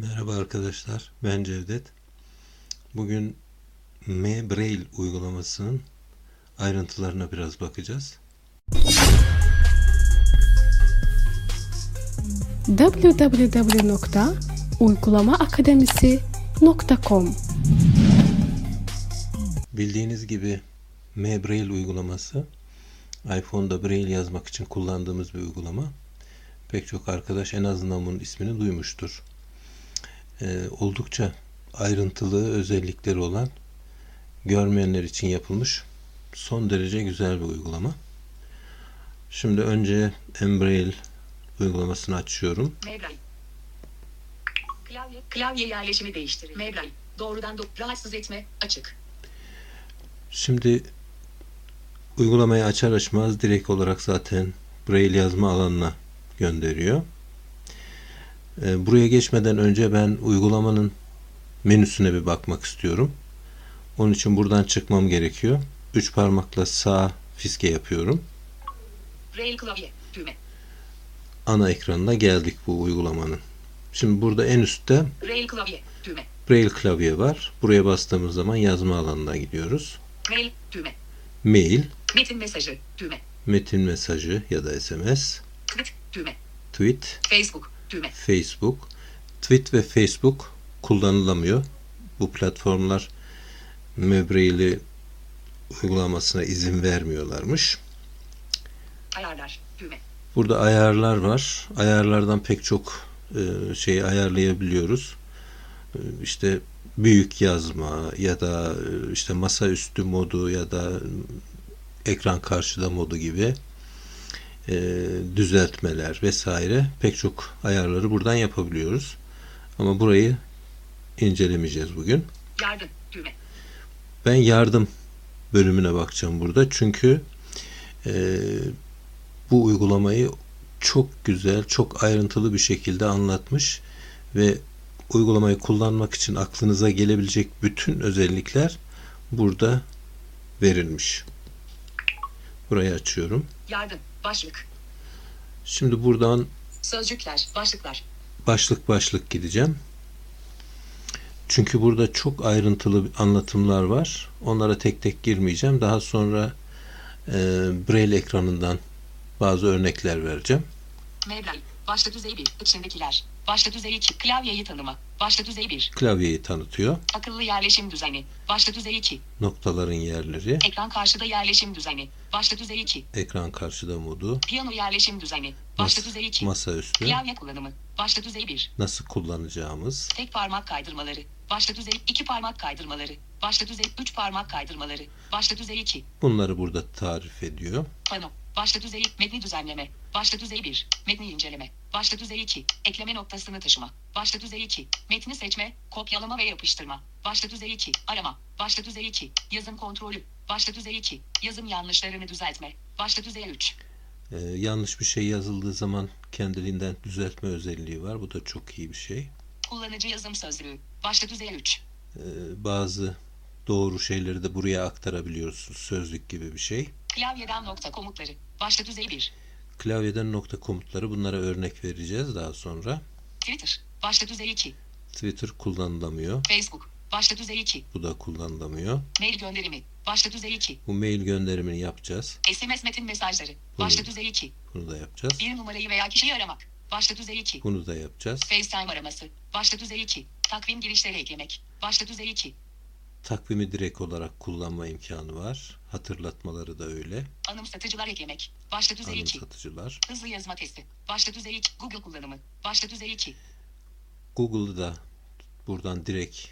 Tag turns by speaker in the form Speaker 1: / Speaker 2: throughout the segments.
Speaker 1: Merhaba arkadaşlar, ben Cevdet. Bugün M Braille uygulamasının ayrıntılarına biraz bakacağız.
Speaker 2: www.uygulamaakademisi.com
Speaker 1: Bildiğiniz gibi M Braille uygulaması iPhone'da Braille yazmak için kullandığımız bir uygulama. Pek çok arkadaş en azından bunun ismini duymuştur. Ee, oldukça ayrıntılı özellikleri olan görmeyenler için yapılmış son derece güzel bir uygulama. Şimdi önce Embrail uygulamasını açıyorum.
Speaker 3: Mevray. Klavye, klavye yerleşimi değiştir. Mevray. Doğrudan do rahatsız etme. Açık.
Speaker 1: Şimdi uygulamayı açar açmaz direkt olarak zaten Braille yazma alanına gönderiyor. Ee, Buraya geçmeden önce ben uygulamanın menüsüne bir bakmak istiyorum. Onun için buradan çıkmam gerekiyor. Üç parmakla sağ fiske yapıyorum.
Speaker 3: Braille klavye. Düğme.
Speaker 1: Ana ekranına geldik bu uygulamanın. Şimdi burada en üstte
Speaker 3: Braille klavye. Düğme.
Speaker 1: Braille klavye var. Buraya bastığımız zaman yazma alanına gidiyoruz.
Speaker 3: Mail. Düğme.
Speaker 1: Mail,
Speaker 3: Metin mesajı. Düğme.
Speaker 1: metin mesajı ya da SMS,
Speaker 3: Tweet. Düğme.
Speaker 1: tweet,
Speaker 3: Facebook. Düğme.
Speaker 1: Facebook. Tweet ve Facebook kullanılamıyor. Bu platformlar Mebrail'i uygulamasına izin vermiyorlarmış.
Speaker 3: Ayarlar. Düğme.
Speaker 1: Burada ayarlar var. Ayarlardan pek çok e, şeyi ayarlayabiliyoruz. E, işte büyük yazma ya da e, işte masaüstü modu ya da ekran karşıda modu gibi e, düzeltmeler vesaire pek çok ayarları buradan yapabiliyoruz. Ama burayı incelemeyeceğiz bugün.
Speaker 3: Yardım. Düğme.
Speaker 1: Ben yardım bölümüne bakacağım burada. Çünkü e, bu uygulamayı çok güzel, çok ayrıntılı bir şekilde anlatmış ve uygulamayı kullanmak için aklınıza gelebilecek bütün özellikler burada verilmiş. Burayı açıyorum.
Speaker 3: Yardım. Başlık.
Speaker 1: Şimdi buradan
Speaker 3: Sözcükler. Başlıklar.
Speaker 1: başlık başlık gideceğim. Çünkü burada çok ayrıntılı anlatımlar var. Onlara tek tek girmeyeceğim. Daha sonra e, Braille ekranından bazı örnekler vereceğim.
Speaker 3: Mevray. Başta düzey 1. İçindekiler. Başta düzey 2. Klavyeyi tanıma. Başta düzey 1.
Speaker 1: Klavyeyi tanıtıyor.
Speaker 3: Akıllı yerleşim düzeni. Başta düzey 2.
Speaker 1: Noktaların yerleri,
Speaker 3: Ekran karşıda yerleşim düzeni. Başta düzey 2.
Speaker 1: ekran karşıda modu,
Speaker 3: Piyano yerleşim düzeni. Başta
Speaker 1: mas-
Speaker 3: düzey 2.
Speaker 1: masaüstü,
Speaker 3: Klavye kullanımı. Başta düzey 1.
Speaker 1: nasıl kullanacağımız,
Speaker 3: Tek parmak kaydırmaları. Başta düzey 2 parmak kaydırmaları. Başta düzey 3 parmak kaydırmaları. Başta düzey 2.
Speaker 1: bunları burada tarif ediyor.
Speaker 3: Pano. Başta düzey metni düzenleme. Başta düzey 1. Metni inceleme. Başta düzey 2. Ekleme noktasını taşıma. Başta düzey 2. Metni seçme, kopyalama ve yapıştırma. Başta düzey 2. Arama. Başta düzey 2. Yazım kontrolü. Başta düzey 2. Yazım yanlışlarını düzeltme. Başta düzey 3.
Speaker 1: Ee, yanlış bir şey yazıldığı zaman kendiliğinden düzeltme özelliği var. Bu da çok iyi bir şey.
Speaker 3: Kullanıcı yazım sözlüğü. Başta düzey 3.
Speaker 1: Ee, bazı doğru şeyleri de buraya aktarabiliyorsunuz. Sözlük gibi bir şey.
Speaker 3: Klavyeden nokta komutları. Başta düzey 1.
Speaker 1: Klavyeden nokta komutları bunlara örnek vereceğiz daha sonra.
Speaker 3: Twitter. Başta düzey 2.
Speaker 1: Twitter kullanılamıyor.
Speaker 3: Facebook. Başta düzey 2.
Speaker 1: Bu da kullanılamıyor.
Speaker 3: Mail gönderimi. Başta düzey 2.
Speaker 1: Bu mail gönderimini yapacağız.
Speaker 3: SMS metin mesajları. Başta düzey 2.
Speaker 1: Bunu da yapacağız.
Speaker 3: Bir numarayı veya kişiyi aramak. Başta düzey 2.
Speaker 1: Bunu da yapacağız.
Speaker 3: FaceTime araması. Başta düzey 2. Takvim girişleri eklemek. Başta düzey 2.
Speaker 1: Takvimi direkt olarak kullanma imkanı var. Hatırlatmaları da öyle.
Speaker 3: Anımsatıcılar eklemek. Başta düzey 2.
Speaker 1: Anımsatıcılar.
Speaker 3: Hızlı yazma testi. Başta düzey 2. Google kullanımı. Başta düzey 2.
Speaker 1: Google'da da buradan direkt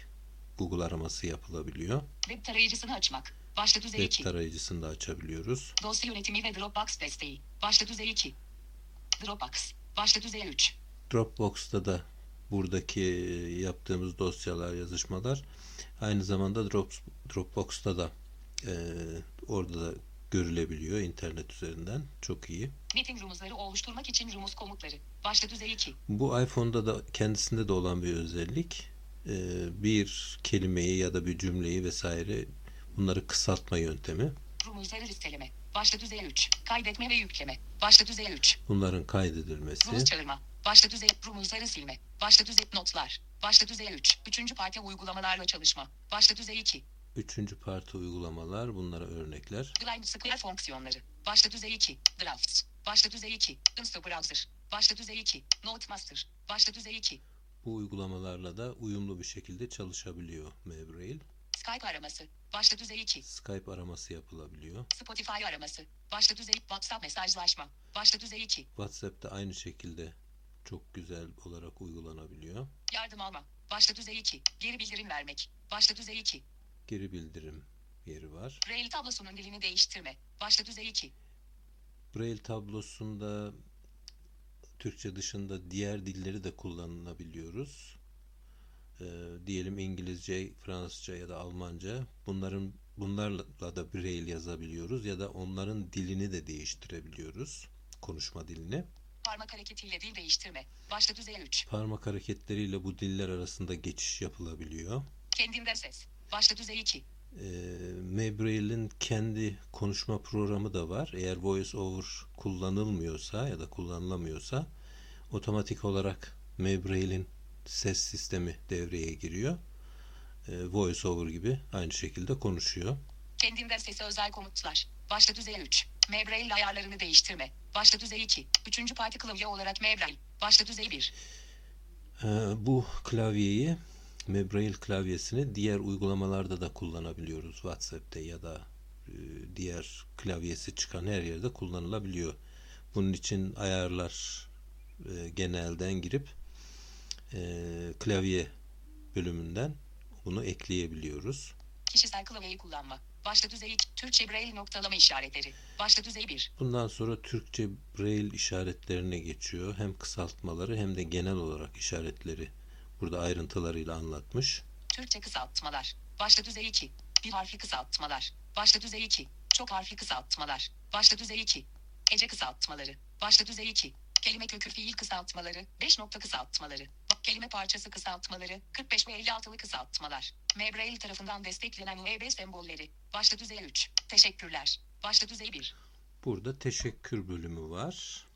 Speaker 1: Google araması yapılabiliyor.
Speaker 3: Web tarayıcısını açmak. Başta düzey
Speaker 1: Web
Speaker 3: 2.
Speaker 1: tarayıcısını da açabiliyoruz.
Speaker 3: Dosya yönetimi ve Dropbox desteği. Başta düzey 2. Dropbox. Başta düzey 3.
Speaker 1: Dropbox'ta da buradaki yaptığımız dosyalar, yazışmalar aynı zamanda Drop, Dropbox'ta da e, orada da görülebiliyor internet üzerinden. Çok iyi.
Speaker 3: Meeting rumuzları oluşturmak için rumuz komutları. Başta düzey 2.
Speaker 1: Bu iPhone'da da kendisinde de olan bir özellik. E, bir kelimeyi ya da bir cümleyi vesaire bunları kısaltma yöntemi.
Speaker 3: Rumuzları listeleme. Başta düzey 3. Kaydetme ve yükleme. Başta düzey 3.
Speaker 1: Bunların kaydedilmesi,
Speaker 3: Rumuz çağırma. Başta düzey rumuzları silme. Başta düzey notlar. Başta düzey 3. Üçüncü parti uygulamalarla çalışma. Başta düzey 2.
Speaker 1: Üçüncü parti uygulamalar bunlara örnekler.
Speaker 3: Line Square fonksiyonları. Başta düzey 2. Drafts. Başta düzey 2. Insta Browser. Başta düzey 2. Notemaster. Başta düzey 2.
Speaker 1: Bu uygulamalarla da uyumlu bir şekilde çalışabiliyor Mabrail.
Speaker 3: Skype araması. Başta düzey 2.
Speaker 1: Skype araması yapılabiliyor.
Speaker 3: Spotify araması. Başta düzey WhatsApp mesajlaşma. Başta düzey 2.
Speaker 1: WhatsApp'ta aynı şekilde çok güzel olarak uygulanabiliyor.
Speaker 3: Yardım alma. Başta düzey 2. Geri bildirim vermek. Başta düzey 2.
Speaker 1: Geri bildirim yeri var.
Speaker 3: Braille tablosunun dilini değiştirme. Başta düzey 2.
Speaker 1: Braille tablosunda Türkçe dışında diğer dilleri de kullanabiliyoruz. Ee, diyelim İngilizce, Fransızca ya da Almanca. Bunların bunlarla da Braille yazabiliyoruz ya da onların dilini de değiştirebiliyoruz. Konuşma dilini.
Speaker 3: Parmak hareketiyle dil değiştirme. Başta düzey 3.
Speaker 1: Parmak hareketleriyle bu diller arasında geçiş yapılabiliyor.
Speaker 3: Kendinden ses. Başta düzey 2.
Speaker 1: E, Mabraille'in kendi konuşma programı da var. Eğer voice over kullanılmıyorsa ya da kullanılamıyorsa otomatik olarak Mabraille'in ses sistemi devreye giriyor. E, voice over gibi aynı şekilde konuşuyor.
Speaker 3: Kendinden sesi özel komutlar. Başta düzey 3. Mabraille ayarlarını değiştirme. Başta düzey 2. Üçüncü parti klavye olarak Mabraille. Başta düzey 1.
Speaker 1: E, bu klavyeyi Mabraille klavyesini diğer uygulamalarda da kullanabiliyoruz. WhatsApp'ta ya da e, diğer klavyesi çıkan her yerde kullanılabiliyor. Bunun için ayarlar e, genelden girip e, klavye bölümünden bunu ekleyebiliyoruz.
Speaker 3: Kişisel klavyeyi kullanma. Başta düzey 2. Türkçe Braille noktalama işaretleri. Başta düzey 1.
Speaker 1: Bundan sonra Türkçe Braille işaretlerine geçiyor. Hem kısaltmaları hem de genel olarak işaretleri burada ayrıntılarıyla anlatmış.
Speaker 3: Türkçe kısaltmalar. Başta düzey 2. Bir harfli kısaltmalar. Başta düzey 2. Çok harfli kısaltmalar. Başta düzey 2. Ece kısaltmaları. Başta düzey 2. Kelime kökü fiil kısaltmaları. 5 nokta kısaltmaları. Kelime parçası kısaltmaları. 45 ve 56'lı kısaltmalar. Mabraille tarafından desteklenen UEB sembolleri. Başta düzey 3. Teşekkürler. Başta düzey 1.
Speaker 1: Burada teşekkür bölümü var.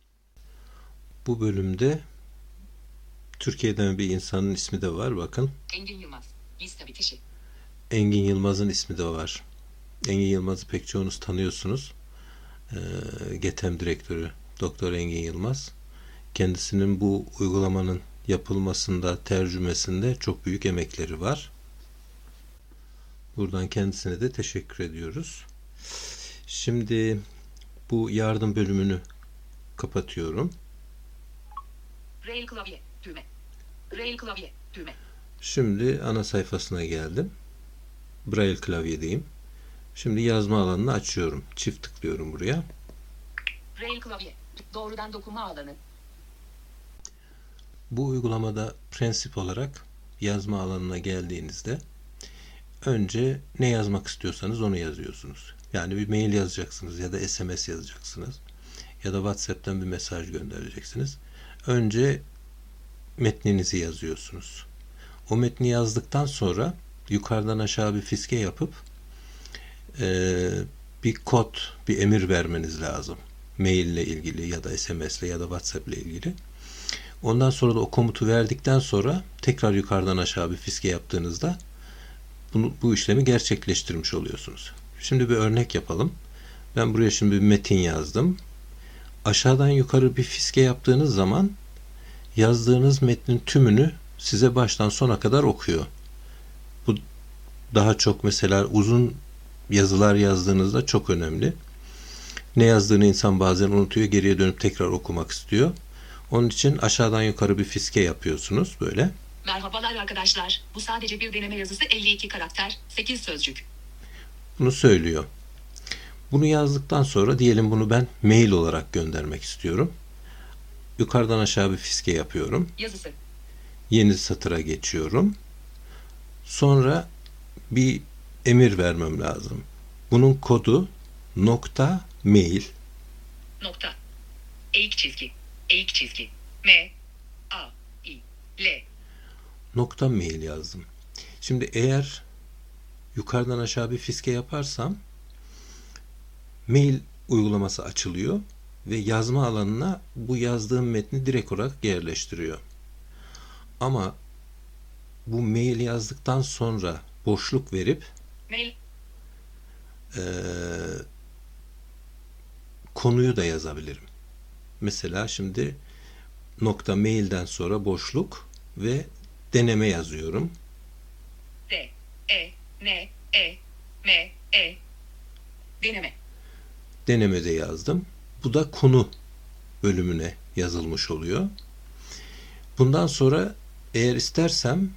Speaker 1: Bu bölümde Türkiye'den bir insanın ismi de var bakın.
Speaker 3: Engin Yılmaz. Liste bitişi.
Speaker 1: Engin Yılmaz'ın ismi de var. Engin Yılmaz'ı pek çoğunuz tanıyorsunuz. Ee, GETEM direktörü Doktor Engin Yılmaz. Kendisinin bu uygulamanın yapılmasında, tercümesinde çok büyük emekleri var. Buradan kendisine de teşekkür ediyoruz. Şimdi bu yardım bölümünü kapatıyorum.
Speaker 3: Braille klavye. Düğme. Braille klavye. Düğme.
Speaker 1: Şimdi ana sayfasına geldim. Braille klavyedeyim. Şimdi yazma alanını açıyorum. Çift tıklıyorum buraya.
Speaker 3: Braille klavye. Doğrudan dokunma alanı.
Speaker 1: Bu uygulamada prensip olarak yazma alanına geldiğinizde önce ne yazmak istiyorsanız onu yazıyorsunuz. Yani bir mail yazacaksınız ya da SMS yazacaksınız ya da WhatsApp'tan bir mesaj göndereceksiniz. Önce metninizi yazıyorsunuz. O metni yazdıktan sonra yukarıdan aşağı bir fiske yapıp e, bir kod, bir emir vermeniz lazım. Mail ile ilgili ya da SMS ile ya da WhatsApp ile ilgili. Ondan sonra da o komutu verdikten sonra tekrar yukarıdan aşağı bir fiske yaptığınızda bunu, bu işlemi gerçekleştirmiş oluyorsunuz. Şimdi bir örnek yapalım. Ben buraya şimdi bir metin yazdım. Aşağıdan yukarı bir fiske yaptığınız zaman yazdığınız metnin tümünü size baştan sona kadar okuyor. Bu daha çok mesela uzun yazılar yazdığınızda çok önemli. Ne yazdığını insan bazen unutuyor, geriye dönüp tekrar okumak istiyor. Onun için aşağıdan yukarı bir fiske yapıyorsunuz böyle.
Speaker 3: Merhabalar arkadaşlar. Bu sadece bir deneme yazısı 52 karakter, 8 sözcük.
Speaker 1: Bunu söylüyor. Bunu yazdıktan sonra diyelim bunu ben mail olarak göndermek istiyorum. Yukarıdan aşağı bir fiske yapıyorum.
Speaker 3: Yazısı.
Speaker 1: Yeni satıra geçiyorum. Sonra bir emir vermem lazım. Bunun kodu nokta mail
Speaker 3: Nokta. Eğik çizgi. Eğik çizgi. M. A. I. L.
Speaker 1: nokta mail yazdım. Şimdi eğer yukarıdan aşağı bir fiske yaparsam mail uygulaması açılıyor ve yazma alanına bu yazdığım metni direkt olarak yerleştiriyor. Ama bu mail yazdıktan sonra boşluk verip
Speaker 3: Mail.
Speaker 1: eee, konuyu da yazabilirim. Mesela şimdi nokta mailden sonra boşluk ve deneme yazıyorum.
Speaker 3: D. E. N. E. M. E. Deneme.
Speaker 1: Denemede yazdım. Bu da konu bölümüne yazılmış oluyor. Bundan sonra eğer istersem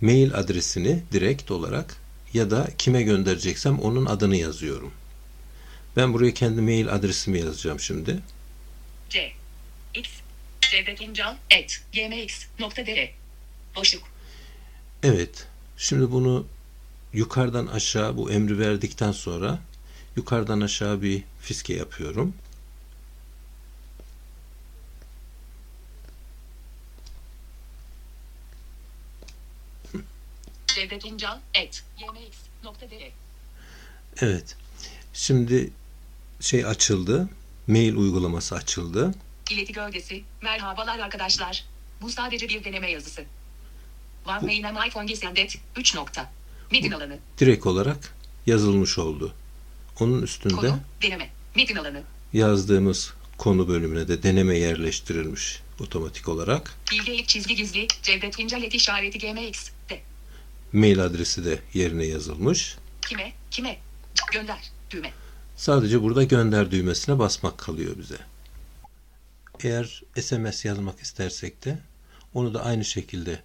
Speaker 1: mail adresini direkt olarak ya da kime göndereceksem onun adını yazıyorum. Ben buraya kendi mail adresimi yazacağım şimdi.
Speaker 3: C. X. Cevdet İncal. Et. Gmx. Nokta dr. Boşluk.
Speaker 1: Evet. Şimdi bunu yukarıdan aşağı bu emri verdikten sonra yukarıdan aşağı bir fiske yapıyorum.
Speaker 3: Cevdet İncal. Et. Gmx. Nokta dr.
Speaker 1: Evet. Şimdi şey açıldı. Mail uygulaması açıldı.
Speaker 3: İleti gövdesi. Merhabalar arkadaşlar. Bu sadece bir deneme yazısı. One mail'em iPhone Gesendet. 3 nokta. Metin alanı.
Speaker 1: Direkt olarak yazılmış oldu. Onun üstünde
Speaker 3: Konu. Deneme. Metin alanı.
Speaker 1: yazdığımız konu bölümüne de deneme yerleştirilmiş otomatik olarak.
Speaker 3: Bilge ilk çizgi gizli. Cevdet İncal et işareti GMX. De.
Speaker 1: Mail adresi de yerine yazılmış.
Speaker 3: Kime? Kime? Gönder. Düğme.
Speaker 1: Sadece burada gönder düğmesine basmak kalıyor bize. Eğer SMS yazmak istersek de onu da aynı şekilde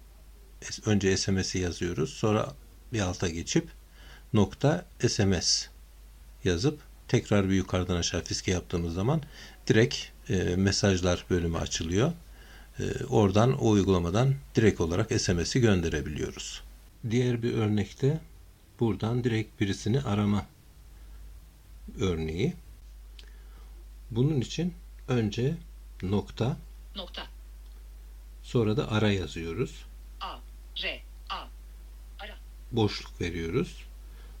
Speaker 1: önce SMS'i yazıyoruz. Sonra bir alta geçip nokta SMS yazıp tekrar bir yukarıdan aşağı fiske yaptığımız zaman direkt e, mesajlar bölümü açılıyor. E, oradan o uygulamadan direkt olarak SMS'i gönderebiliyoruz. Diğer bir örnekte buradan direkt birisini arama örneği. Bunun için önce nokta
Speaker 3: Nokta.
Speaker 1: sonra da ara yazıyoruz.
Speaker 3: A. R. A. Ara.
Speaker 1: Boşluk veriyoruz.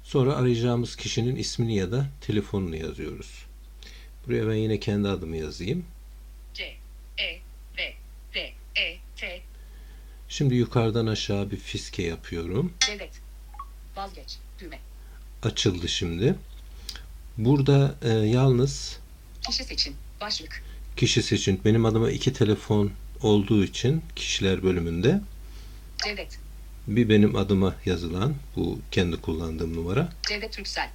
Speaker 1: Sonra arayacağımız kişinin ismini ya da telefonunu yazıyoruz. Buraya ben yine kendi adımı yazayım.
Speaker 3: C. E. V. D. E. T.
Speaker 1: Şimdi yukarıdan aşağı bir fiske yapıyorum.
Speaker 3: Cevdet. Vazgeç. Düğme.
Speaker 1: Açıldı şimdi. Burada e, yalnız
Speaker 3: Kişi seçin. Başlık.
Speaker 1: kişi seçin. Benim adıma iki telefon olduğu için kişiler bölümünde
Speaker 3: Cevdet.
Speaker 1: bir benim adıma yazılan bu kendi kullandığım numara.
Speaker 3: Cevdet Türksel.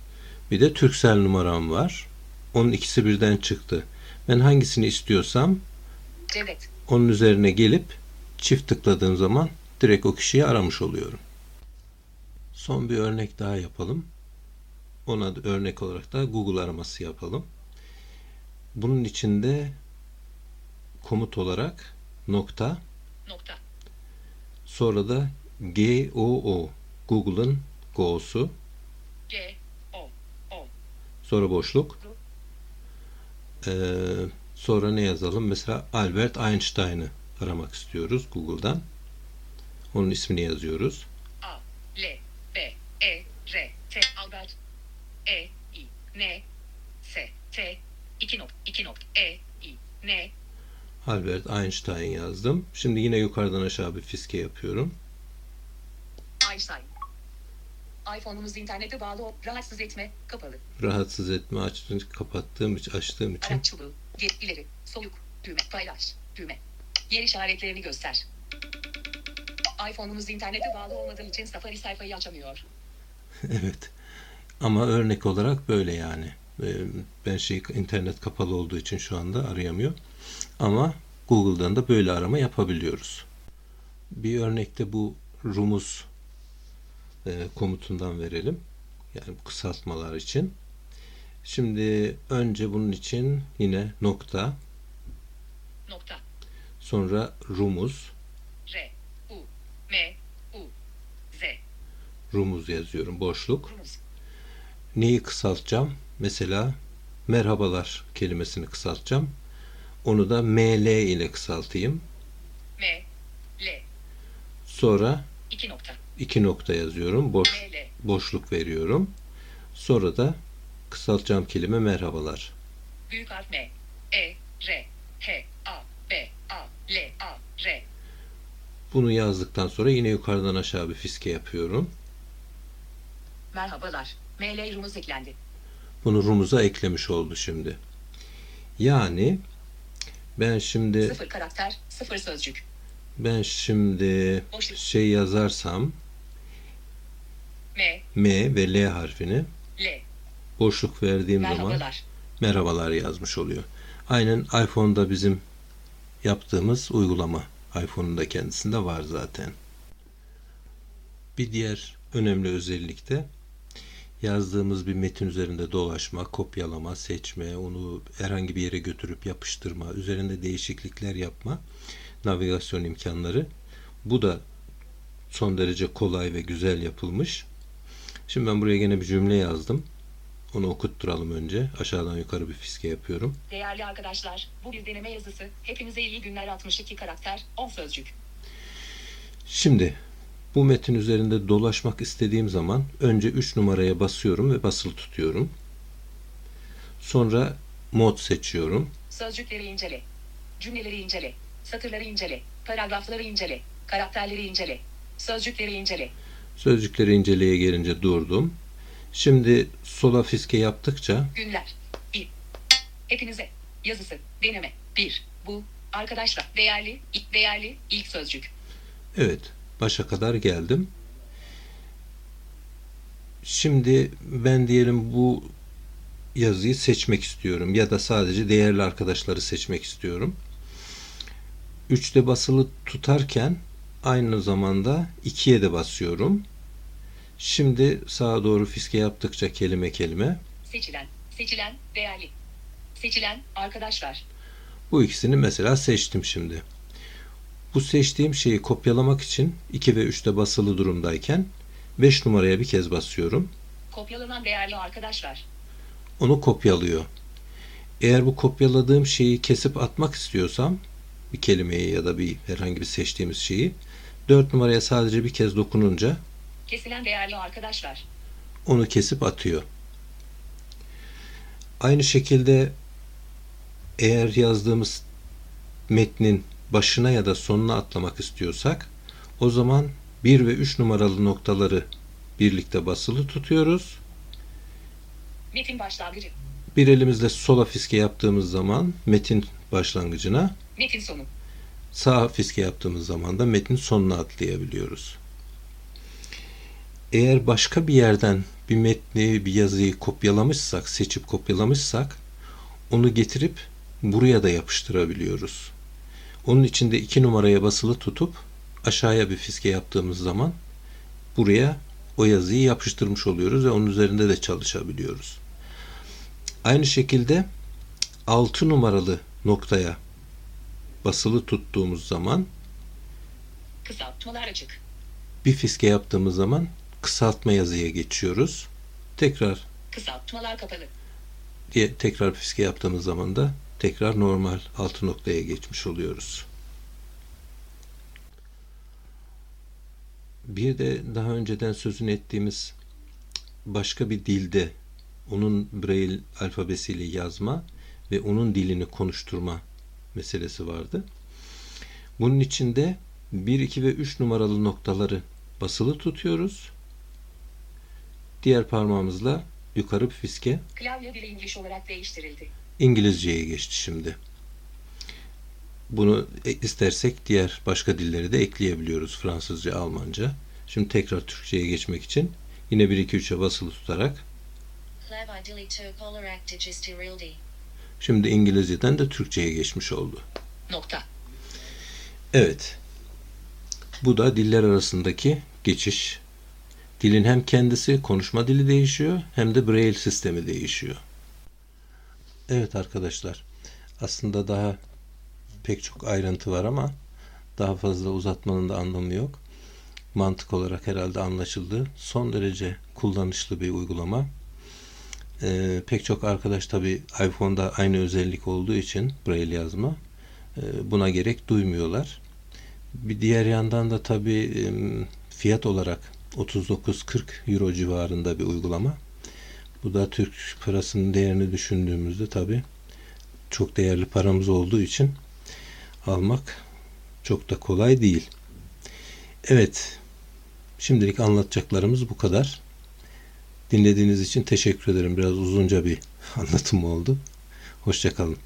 Speaker 1: Bir de Türksel numaram var. Onun ikisi birden çıktı. Ben hangisini istiyorsam
Speaker 3: Cevdet.
Speaker 1: onun üzerine gelip çift tıkladığım zaman direkt o kişiyi aramış oluyorum. Son bir örnek daha yapalım. Ona da örnek olarak da Google araması yapalım. Bunun içinde komut olarak nokta
Speaker 3: Nokta.
Speaker 1: sonra da GOO Google'ın Go'su
Speaker 3: G. O. O.
Speaker 1: sonra boşluk Ee, sonra ne yazalım? Mesela Albert Einstein'ı aramak istiyoruz Google'dan. Onun ismini yazıyoruz.
Speaker 3: A. L. B. E. R. T. Albert. E. I. N. S. T. 2 nok. 2 nok. E. I. N.
Speaker 1: Albert Einstein yazdım. Şimdi yine yukarıdan aşağı bir fiske yapıyorum.
Speaker 3: Einstein. iPhone'umuz internete bağlı. Rahatsız etme. Kapalı.
Speaker 1: Rahatsız etme açtım, kapattığım için açtığım için
Speaker 3: Araç çubuğu. Geri. ileri. Soyuk. Düğme. Paylaş. Düğme. Yer işaretlerini göster. iPhone'umuz internete bağlı olmadığı için Safari sayfayı açamıyor.
Speaker 1: evet. Ama örnek olarak böyle yani. Ben şey internet kapalı olduğu için şu anda arayamıyor. Ama Google'dan da böyle arama yapabiliyoruz. Bir örnekte bu rumuz e, komutundan verelim. Yani kısaltmalar için. Şimdi önce bunun için yine nokta,
Speaker 3: Nokta.
Speaker 1: sonra rumuz,
Speaker 3: R. U. M. U. Z.
Speaker 1: rumuz yazıyorum boşluk.
Speaker 3: Rumuz.
Speaker 1: Neyi kısaltacağım? Mesela merhabalar kelimesini kısaltacağım. Onu da ML ile kısaltayım.
Speaker 3: M. L.
Speaker 1: Sonra
Speaker 3: 2 nokta.
Speaker 1: iki nokta yazıyorum. Boş
Speaker 3: M. L.
Speaker 1: boşluk veriyorum. Sonra da kısaltacağım kelime merhabalar.
Speaker 3: Büyük harf M. E, R, H, A, B, A, L, A, R.
Speaker 1: Bunu yazdıktan sonra yine yukarıdan aşağı bir fiske yapıyorum.
Speaker 3: Merhabalar. ML rumuz eklendi.
Speaker 1: Bunu rumuza eklemiş oldu şimdi. Yani ben şimdi
Speaker 3: Sıfır karakter, sıfır sözcük.
Speaker 1: ben şimdi
Speaker 3: Boşluk.
Speaker 1: şey yazarsam
Speaker 3: M,
Speaker 1: M ve L harfini
Speaker 3: L.
Speaker 1: boşluk verdiğim zaman
Speaker 3: Merhabalar.
Speaker 1: merhabalar yazmış oluyor. Aynen iPhone'da bizim yaptığımız uygulama. iPhone'un da kendisinde var zaten. Bir diğer önemli özellik de yazdığımız bir metin üzerinde dolaşma, kopyalama, seçme, onu herhangi bir yere götürüp yapıştırma, üzerinde değişiklikler yapma, navigasyon imkanları. Bu da son derece kolay ve güzel yapılmış. Şimdi ben buraya gene bir cümle yazdım. Onu okutturalım önce. Aşağıdan yukarı bir fiske yapıyorum.
Speaker 3: Değerli arkadaşlar, bu bir deneme yazısı. Hepinize iyi günler 62 karakter, 10 sözcük.
Speaker 1: Şimdi bu metin üzerinde dolaşmak istediğim zaman önce 3 numaraya basıyorum ve basılı tutuyorum. Sonra mod seçiyorum.
Speaker 3: Sözcükleri incele. Cümleleri incele. Satırları incele. Paragrafları incele. Karakterleri incele. Sözcükleri incele.
Speaker 1: Sözcükleri inceleye gelince durdum. Şimdi sola fiske yaptıkça
Speaker 3: Günler. 1. Hepinize. Yazısı. Deneme. 1. Bu. Arkadaşlar. Değerli. değerli. ilk sözcük.
Speaker 1: evet başa kadar geldim. Şimdi ben diyelim bu yazıyı seçmek istiyorum ya da sadece değerli arkadaşları seçmek istiyorum. 3'te basılı tutarken aynı zamanda 2'ye de basıyorum. Şimdi sağa doğru fiske yaptıkça kelime kelime
Speaker 3: Seçilen. Seçilen. Değerli. Seçilen. Arkadaşlar.
Speaker 1: bu ikisini mesela seçtim şimdi. Bu seçtiğim şeyi kopyalamak için 2 ve 3'te basılı durumdayken 5 numaraya bir kez basıyorum.
Speaker 3: Kopyalanan değerli arkadaşlar.
Speaker 1: Onu kopyalıyor. Eğer bu kopyaladığım şeyi kesip atmak istiyorsam bir kelimeyi ya da bir herhangi bir seçtiğimiz şeyi 4 numaraya sadece bir kez dokununca
Speaker 3: Kesilen değerli arkadaşlar.
Speaker 1: onu kesip atıyor. Aynı şekilde eğer yazdığımız metnin başına ya da sonuna atlamak istiyorsak o zaman 1 ve 3 numaralı noktaları birlikte basılı tutuyoruz.
Speaker 3: Metin başlangıcı.
Speaker 1: Bir elimizle sola fiske yaptığımız zaman metin başlangıcına,
Speaker 3: Metin sonu.
Speaker 1: sağ fiske yaptığımız zaman da metin sonuna atlayabiliyoruz. Eğer başka bir yerden bir metni, bir yazıyı kopyalamışsak, seçip kopyalamışsak onu getirip buraya da yapıştırabiliyoruz. Onun için de iki numaraya basılı tutup aşağıya bir fiske yaptığımız zaman buraya o yazıyı yapıştırmış oluyoruz ve onun üzerinde de çalışabiliyoruz. Aynı şekilde 6 numaralı noktaya basılı tuttuğumuz zaman
Speaker 3: Kısaltmalar açık.
Speaker 1: bir fiske yaptığımız zaman kısaltma yazıya geçiyoruz. Tekrar
Speaker 3: Kısaltmalar kapalı.
Speaker 1: diye tekrar fiske yaptığımız zaman da tekrar normal altı noktaya geçmiş oluyoruz. Bir de daha önceden sözünü ettiğimiz başka bir dilde onun Braille alfabesiyle yazma ve onun dilini konuşturma meselesi vardı. Bunun içinde 1, 2 ve 3 numaralı noktaları basılı tutuyoruz. Diğer parmağımızla yukarı fiske
Speaker 3: Klavye dili İngiliz olarak değiştirildi.
Speaker 1: İngilizceye geçti şimdi. Bunu e- istersek diğer başka dilleri de ekleyebiliyoruz. Fransızca, Almanca. Şimdi tekrar Türkçe'ye geçmek için yine 1 2 3'e basılı tutarak şimdi İngilizceden de Türkçe'ye geçmiş oldu.
Speaker 3: Nokta.
Speaker 1: Evet. Bu da diller arasındaki geçiş. Dilin hem kendisi konuşma dili değişiyor hem de Braille sistemi değişiyor. Evet arkadaşlar. Aslında daha pek çok ayrıntı var ama daha fazla uzatmanın da anlamı yok. Mantık olarak herhalde anlaşıldı. Son derece kullanışlı bir uygulama. Ee, pek çok arkadaş tabi iPhone'da aynı özellik olduğu için Braille yazma e, buna gerek duymuyorlar. Bir diğer yandan da tabi fiyat olarak 39-40 euro civarında bir uygulama. Bu da Türk parasının değerini düşündüğümüzde tabi çok değerli paramız olduğu için almak çok da kolay değil. Evet, şimdilik anlatacaklarımız bu kadar. Dinlediğiniz için teşekkür ederim. Biraz uzunca bir anlatım oldu. Hoşçakalın.